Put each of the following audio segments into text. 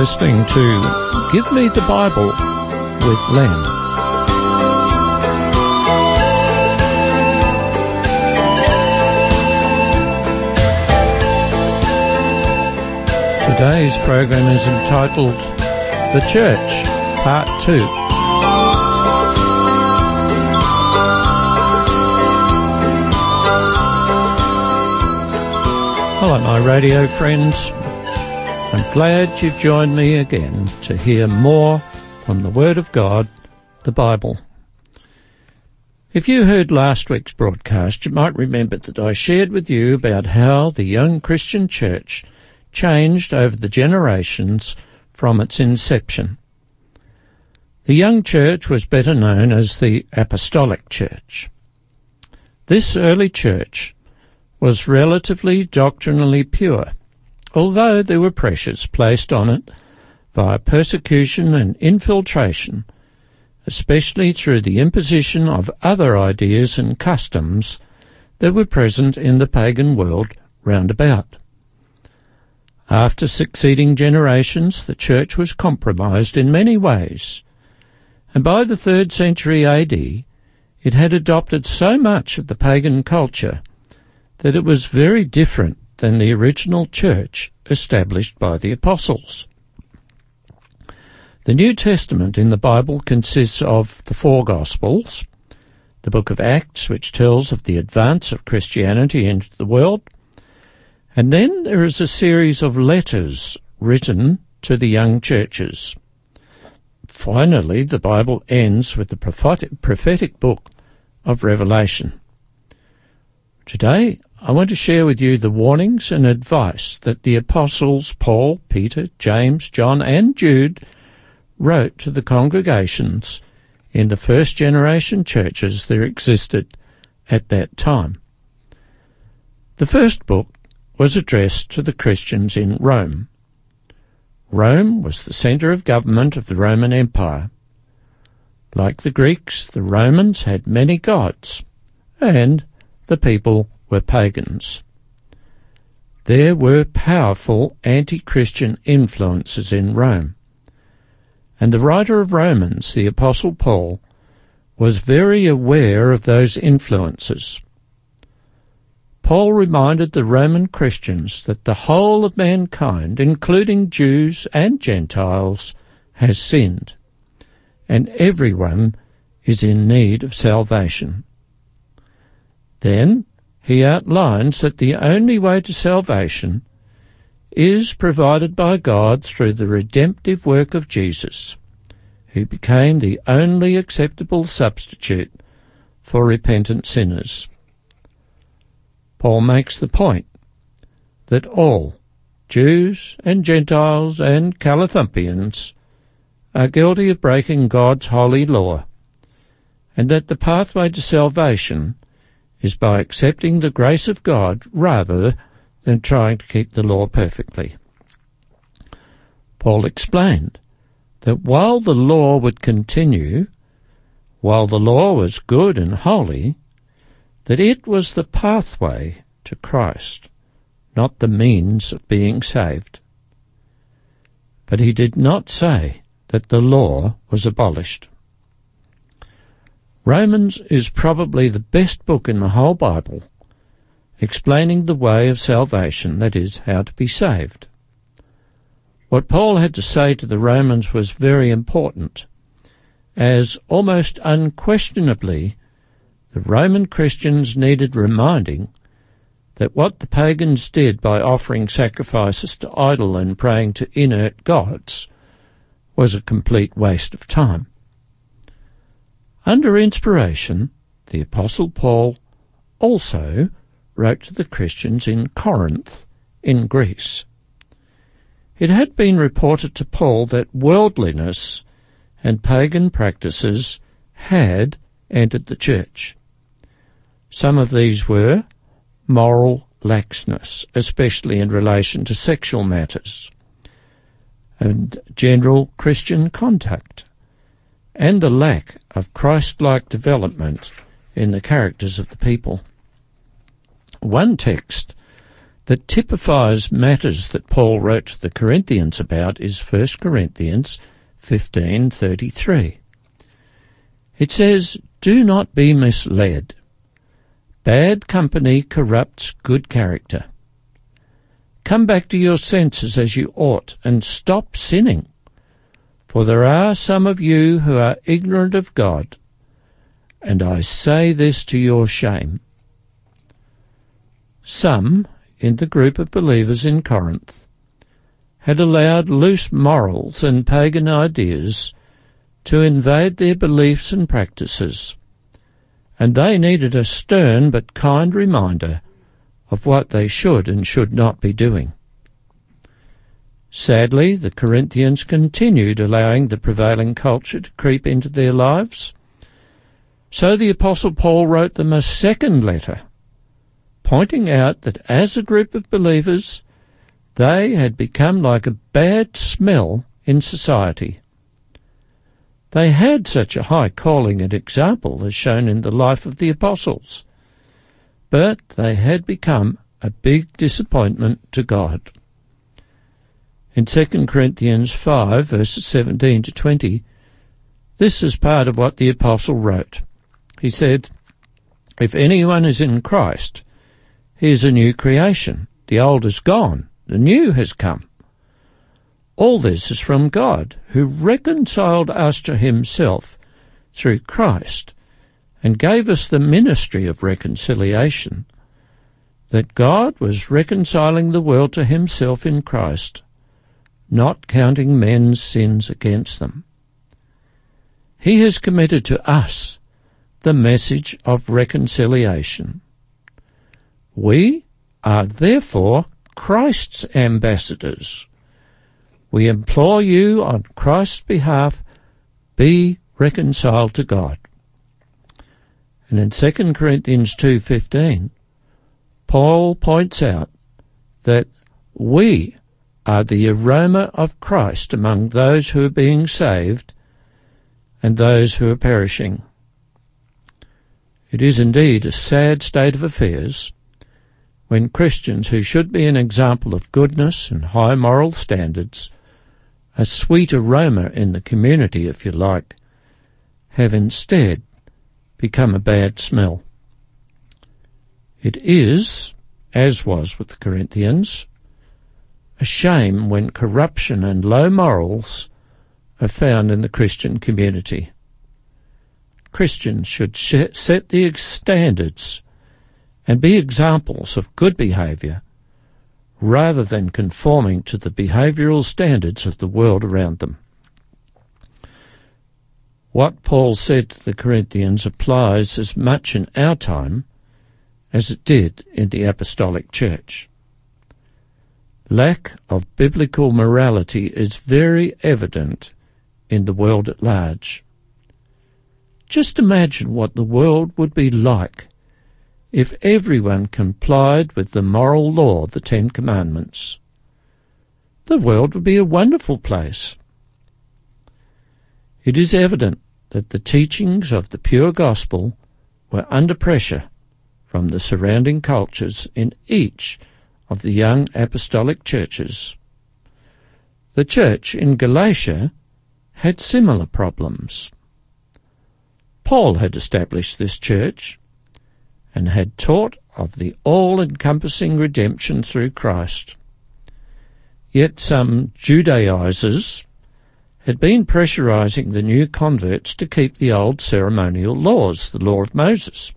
Listening to Give Me the Bible with Len. Today's program is entitled The Church, Part 2. Hello, my radio friends. I'm glad you've joined me again to hear more from the Word of God, the Bible. If you heard last week's broadcast, you might remember that I shared with you about how the young Christian church changed over the generations from its inception. The young church was better known as the Apostolic Church. This early church was relatively doctrinally pure although there were pressures placed on it via persecution and infiltration, especially through the imposition of other ideas and customs that were present in the pagan world round about. After succeeding generations, the church was compromised in many ways, and by the third century AD, it had adopted so much of the pagan culture that it was very different than the original church established by the apostles. The New Testament in the Bible consists of the four Gospels, the book of Acts, which tells of the advance of Christianity into the world, and then there is a series of letters written to the young churches. Finally, the Bible ends with the prophetic, book of Revelation. Today, I want to share with you the warnings and advice that the apostles Paul, Peter, James, John, and Jude wrote to the congregations in the first generation churches that existed at that time. The first book was addressed to the Christians in Rome. Rome was the centre of government of the Roman Empire. Like the Greeks, the Romans had many gods, and the people were pagans. There were powerful anti-Christian influences in Rome. And the writer of Romans, the Apostle Paul, was very aware of those influences. Paul reminded the Roman Christians that the whole of mankind, including Jews and Gentiles, has sinned, and everyone is in need of salvation. Then he outlines that the only way to salvation is provided by God through the redemptive work of Jesus, who became the only acceptable substitute for repentant sinners. Paul makes the point that all, Jews and Gentiles and Calathumpians, are guilty of breaking God's holy law, and that the pathway to salvation is by accepting the grace of God rather than trying to keep the law perfectly. Paul explained that while the law would continue, while the law was good and holy, that it was the pathway to Christ, not the means of being saved. But he did not say that the law was abolished. Romans is probably the best book in the whole Bible explaining the way of salvation, that is, how to be saved. What Paul had to say to the Romans was very important, as almost unquestionably the Roman Christians needed reminding that what the pagans did by offering sacrifices to idol and praying to inert gods was a complete waste of time. Under inspiration, the Apostle Paul also wrote to the Christians in Corinth, in Greece. It had been reported to Paul that worldliness and pagan practices had entered the church. Some of these were moral laxness, especially in relation to sexual matters, and general Christian contact, and the lack of Christ-like development in the characters of the people. One text that typifies matters that Paul wrote to the Corinthians about is 1 Corinthians 15:33. It says, "Do not be misled. Bad company corrupts good character. Come back to your senses as you ought and stop sinning. For there are some of you who are ignorant of God, and I say this to your shame. Some in the group of believers in Corinth had allowed loose morals and pagan ideas to invade their beliefs and practices, and they needed a stern but kind reminder of what they should and should not be doing. Sadly, the Corinthians continued allowing the prevailing culture to creep into their lives. So the Apostle Paul wrote them a second letter, pointing out that as a group of believers, they had become like a bad smell in society. They had such a high calling and example as shown in the life of the apostles, but they had become a big disappointment to God. In 2 Corinthians 5, verses 17 to 20, this is part of what the apostle wrote. He said, If anyone is in Christ, he is a new creation. The old is gone, the new has come. All this is from God, who reconciled us to himself through Christ and gave us the ministry of reconciliation, that God was reconciling the world to himself in Christ, not counting men's sins against them. He has committed to us the message of reconciliation. We are therefore Christ's ambassadors we implore you on Christ's behalf, be reconciled to God. And in 2 Corinthians 2:15, Paul points out that we are the aroma of Christ among those who are being saved and those who are perishing. It is indeed a sad state of affairs when Christians who should be an example of goodness and high moral standards a sweet aroma in the community, if you like, have instead become a bad smell. It is, as was with the Corinthians, a shame when corruption and low morals are found in the Christian community. Christians should set the standards and be examples of good behaviour rather than conforming to the behavioral standards of the world around them. What Paul said to the Corinthians applies as much in our time as it did in the apostolic church. Lack of biblical morality is very evident in the world at large. Just imagine what the world would be like if everyone complied with the moral law, the Ten Commandments. The world would be a wonderful place. It is evident that the teachings of the pure gospel were under pressure from the surrounding cultures in each of the young apostolic churches. The church in Galatia had similar problems. Paul had established this church and had taught of the all-encompassing redemption through Christ. Yet some Judaizers had been pressurizing the new converts to keep the old ceremonial laws, the law of Moses.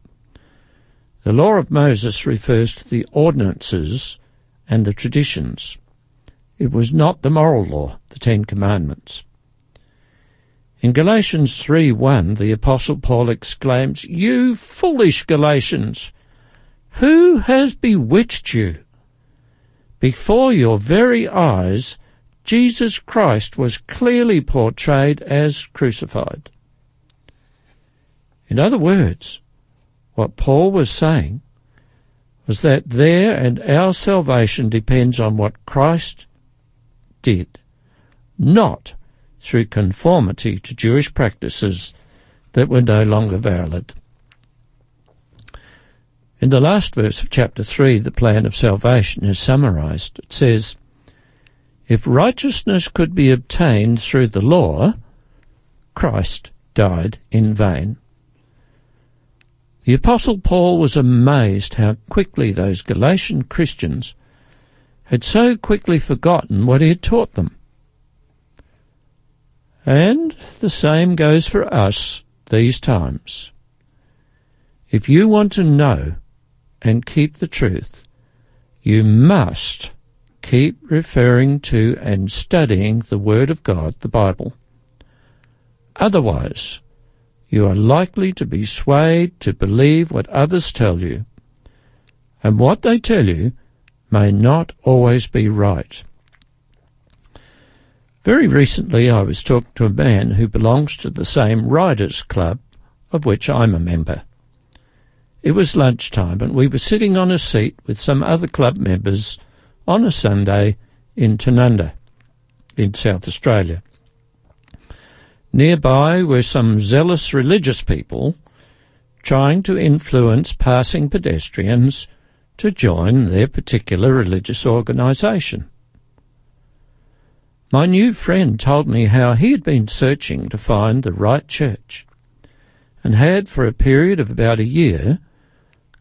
The law of Moses refers to the ordinances and the traditions. It was not the moral law, the Ten Commandments. In Galatians 3:1, the Apostle Paul exclaims, You foolish Galatians! Who has bewitched you? Before your very eyes, Jesus Christ was clearly portrayed as crucified. In other words, what Paul was saying was that their and our salvation depends on what Christ did, not through conformity to Jewish practices that were no longer valid. In the last verse of chapter 3, the plan of salvation is summarized. It says, If righteousness could be obtained through the law, Christ died in vain. The Apostle Paul was amazed how quickly those Galatian Christians had so quickly forgotten what he had taught them. And the same goes for us these times. If you want to know and keep the truth, you must keep referring to and studying the Word of God, the Bible. Otherwise, you are likely to be swayed to believe what others tell you, and what they tell you may not always be right. Very recently, I was talking to a man who belongs to the same Riders Club of which I'm a member. It was lunchtime, and we were sitting on a seat with some other club members on a Sunday in Tanunda, in South Australia. Nearby were some zealous religious people trying to influence passing pedestrians to join their particular religious organisation. My new friend told me how he had been searching to find the right church and had, for a period of about a year,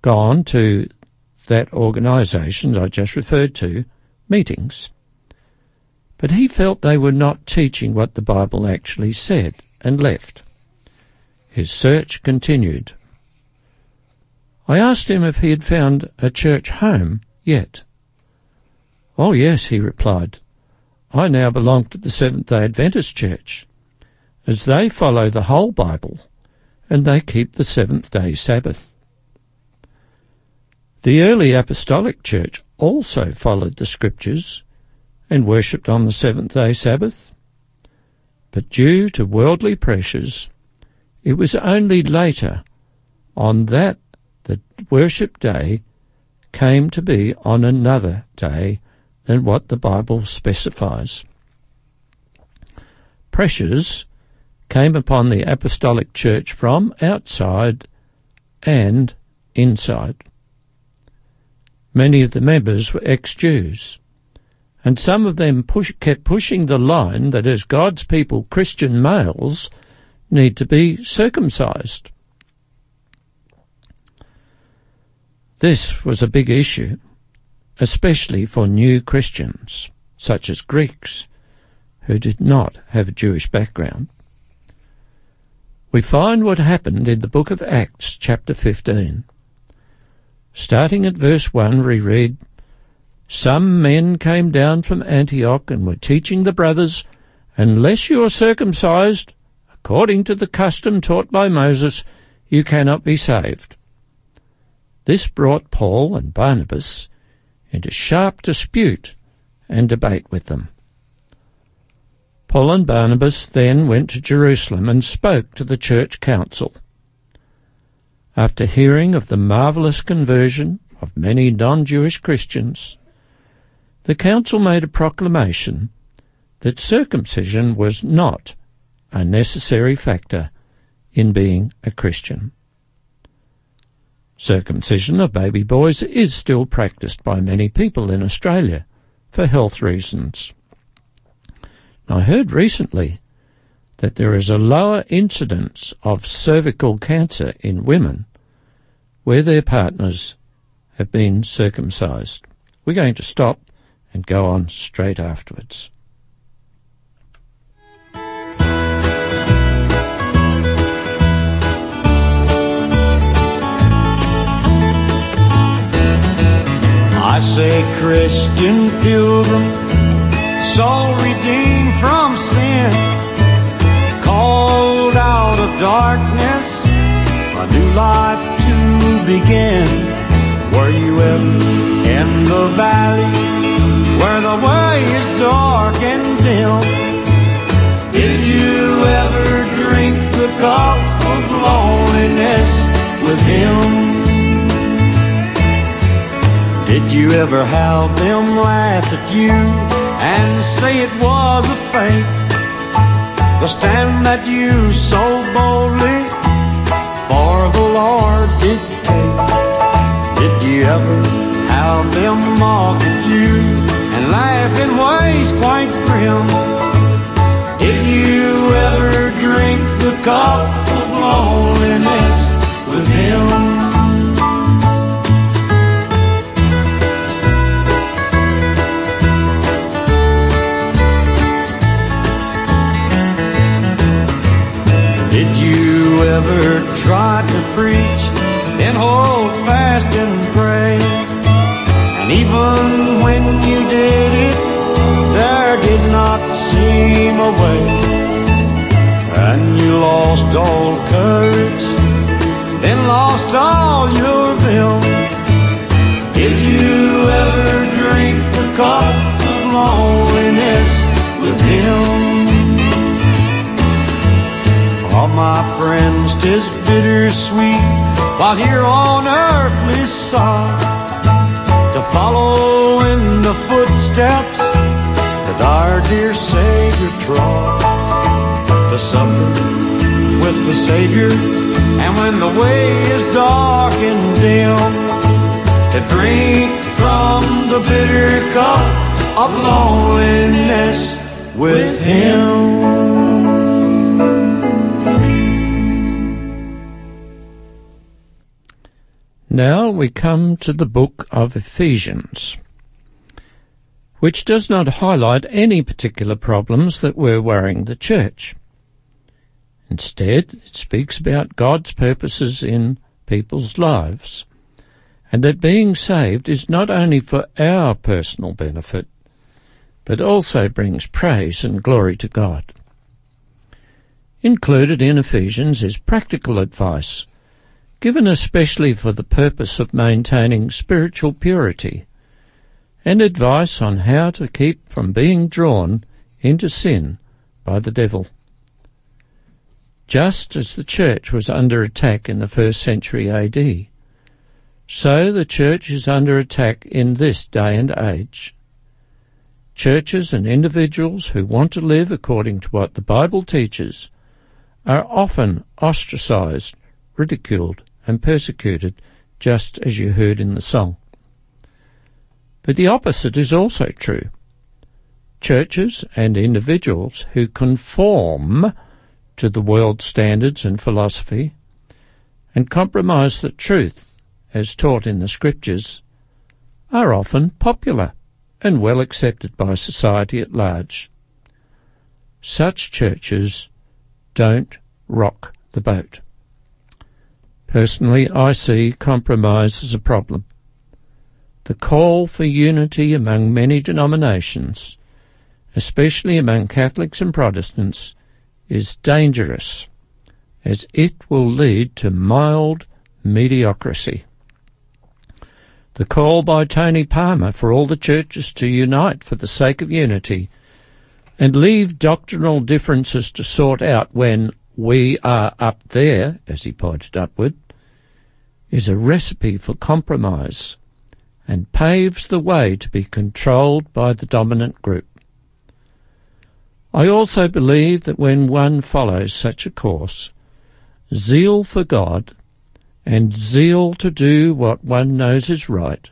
gone to that organisation I just referred to, meetings. But he felt they were not teaching what the Bible actually said and left. His search continued. I asked him if he had found a church home yet. Oh, yes, he replied. I now belong to the Seventh day Adventist Church, as they follow the whole Bible and they keep the seventh day Sabbath. The early Apostolic Church also followed the Scriptures and worshipped on the seventh day Sabbath. But due to worldly pressures, it was only later on that the worship day came to be on another day than what the Bible specifies. Pressures came upon the Apostolic Church from outside and inside. Many of the members were ex-Jews, and some of them push, kept pushing the line that as God's people, Christian males need to be circumcised. This was a big issue, especially for new Christians, such as Greeks, who did not have a Jewish background. We find what happened in the book of Acts, chapter 15. Starting at verse 1, we read, Some men came down from Antioch and were teaching the brothers, Unless you are circumcised, according to the custom taught by Moses, you cannot be saved. This brought Paul and Barnabas into sharp dispute and debate with them. Paul and Barnabas then went to Jerusalem and spoke to the church council. After hearing of the marvellous conversion of many non-Jewish Christians, the council made a proclamation that circumcision was not a necessary factor in being a Christian. Circumcision of baby boys is still practiced by many people in Australia for health reasons. I heard recently that there is a lower incidence of cervical cancer in women where their partners have been circumcised. We're going to stop and go on straight afterwards. I say, Christian pilgrim soul redeemed from sin, called out of darkness, a new life to begin. Were you ever in the valley where the way is dark and dim? Did you ever drink the cup of loneliness with him? Did you ever have them laugh at you? and say it was a fate. The stand that you so boldly for the Lord did take. Did you ever have them mock at you laugh in ways quite grim? Did you ever drink the cup of loneliness with him? Did you ever try to preach and hold seem a way. And you lost all courage, then lost all your will. Did you ever drink the cup of loneliness with him? All my friends, tis bittersweet while here on earthly side to follow in the footsteps that our dear Savior trod, to suffer with the Savior, and when the way is dark and dim, to drink from the bitter cup of loneliness with Him. Now we come to the book of Ephesians, which does not highlight any particular problems that were worrying the church. Instead, it speaks about God's purposes in people's lives, and that being saved is not only for our personal benefit, but also brings praise and glory to God. Included in Ephesians is practical advice given especially for the purpose of maintaining spiritual purity, and advice on how to keep from being drawn into sin by the devil. Just as the church was under attack in the first century AD, so the church is under attack in this day and age. Churches and individuals who want to live according to what the Bible teaches are often ostracized, ridiculed, and persecuted, just as you heard in the song. But the opposite is also true. Churches and individuals who conform to the world's standards and philosophy and compromise the truth as taught in the scriptures are often popular and well accepted by society at large. Such churches don't rock the boat. Personally, I see compromise as a problem. The call for unity among many denominations, especially among Catholics and Protestants, is dangerous, as it will lead to mild mediocrity. The call by Tony Palmer for all the churches to unite for the sake of unity and leave doctrinal differences to sort out when we are up there, as he pointed upward, is a recipe for compromise and paves the way to be controlled by the dominant group. I also believe that when one follows such a course, zeal for God and zeal to do what one knows is right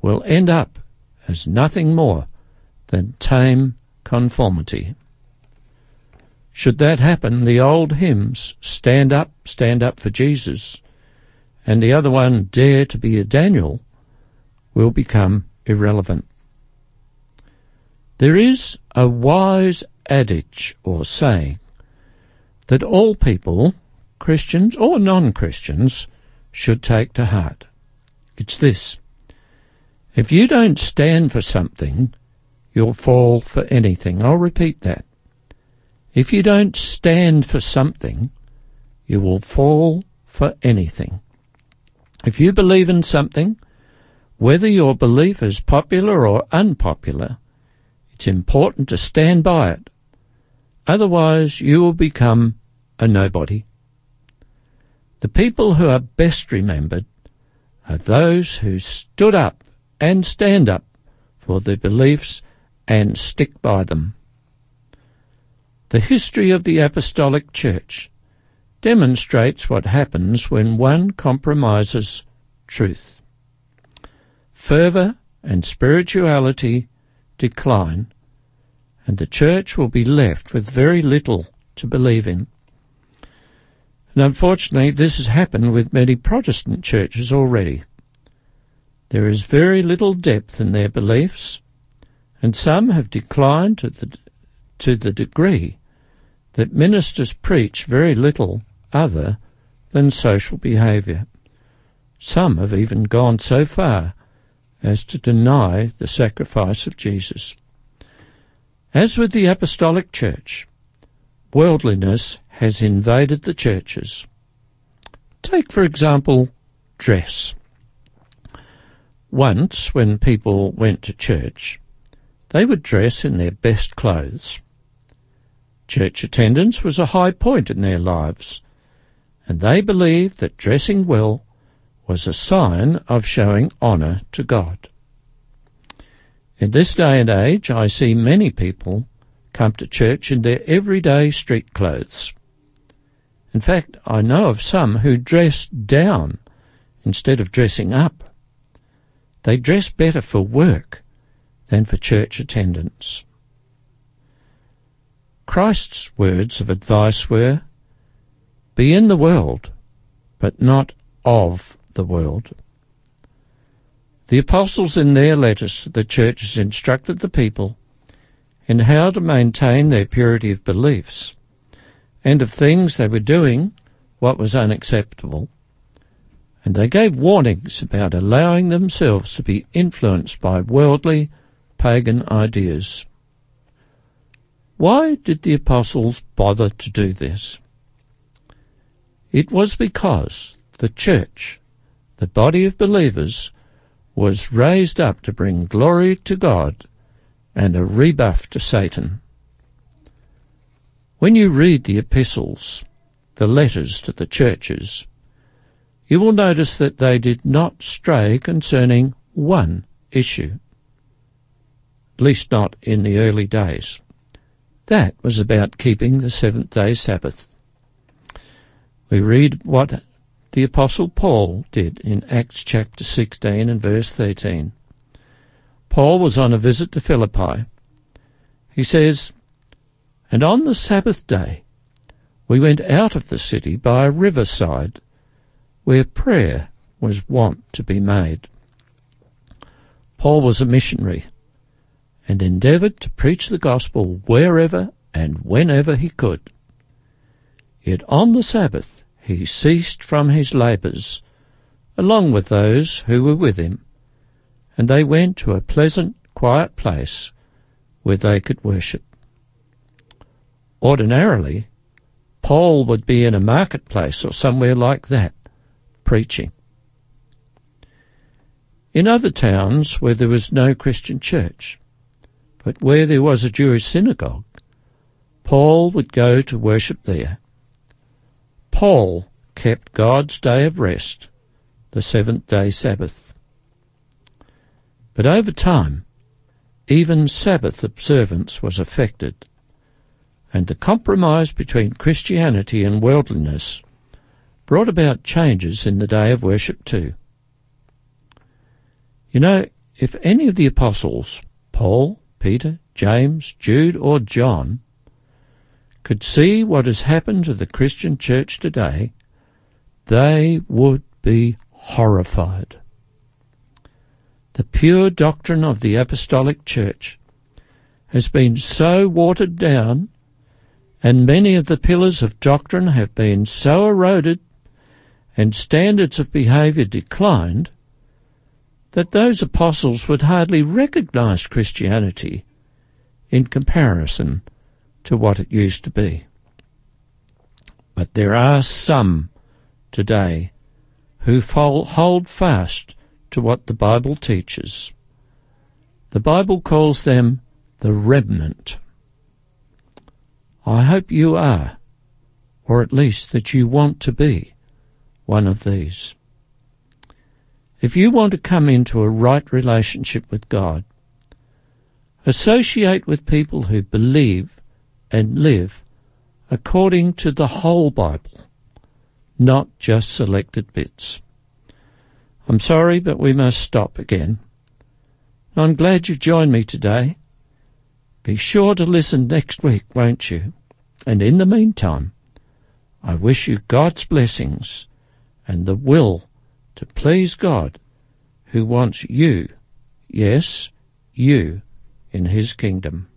will end up as nothing more than tame conformity. Should that happen, the old hymns, Stand Up, Stand Up for Jesus, and the other one, Dare to be a Daniel, will become irrelevant. There is a wise adage or saying that all people, Christians or non-Christians, should take to heart. It's this. If you don't stand for something, you'll fall for anything. I'll repeat that. If you don't stand for something, you will fall for anything. If you believe in something, whether your belief is popular or unpopular, it's important to stand by it. Otherwise, you will become a nobody. The people who are best remembered are those who stood up and stand up for their beliefs and stick by them. The history of the Apostolic Church demonstrates what happens when one compromises truth. Fervour and spirituality decline, and the church will be left with very little to believe in. And unfortunately, this has happened with many Protestant churches already. There is very little depth in their beliefs, and some have declined to the, to the degree that ministers preach very little other than social behaviour. Some have even gone so far as to deny the sacrifice of Jesus. As with the Apostolic Church, worldliness has invaded the churches. Take, for example, dress. Once, when people went to church, they would dress in their best clothes. Church attendance was a high point in their lives, and they believed that dressing well was a sign of showing honour to God. In this day and age, I see many people come to church in their everyday street clothes. In fact, I know of some who dress down instead of dressing up. They dress better for work than for church attendance. Christ's words of advice were, Be in the world, but not of the world. The apostles in their letters to the churches instructed the people in how to maintain their purity of beliefs and of things they were doing what was unacceptable and they gave warnings about allowing themselves to be influenced by worldly, pagan ideas. Why did the apostles bother to do this? It was because the church, the body of believers, was raised up to bring glory to God and a rebuff to Satan. When you read the epistles, the letters to the churches, you will notice that they did not stray concerning one issue, at least not in the early days. That was about keeping the seventh day Sabbath. We read what the Apostle Paul did in Acts chapter 16 and verse 13. Paul was on a visit to Philippi. He says, And on the Sabbath day we went out of the city by a riverside where prayer was wont to be made. Paul was a missionary and endeavoured to preach the gospel wherever and whenever he could. Yet on the Sabbath he ceased from his labours, along with those who were with him, and they went to a pleasant, quiet place where they could worship. Ordinarily, Paul would be in a marketplace or somewhere like that, preaching. In other towns where there was no Christian church, but where there was a Jewish synagogue, Paul would go to worship there. Paul kept God's day of rest, the seventh day Sabbath. But over time, even Sabbath observance was affected, and the compromise between Christianity and worldliness brought about changes in the day of worship too. You know, if any of the apostles, Paul, Peter, James, Jude, or John, could see what has happened to the Christian church today, they would be horrified. The pure doctrine of the Apostolic Church has been so watered down, and many of the pillars of doctrine have been so eroded and standards of behaviour declined, that those apostles would hardly recognize Christianity in comparison to what it used to be. But there are some today who hold fast to what the Bible teaches. The Bible calls them the remnant. I hope you are, or at least that you want to be one of these. If you want to come into a right relationship with God, associate with people who believe and live according to the whole Bible, not just selected bits. I'm sorry, but we must stop again. I'm glad you've joined me today. Be sure to listen next week, won't you? And in the meantime, I wish you God's blessings and the will to please God who wants you, yes, you, in his kingdom.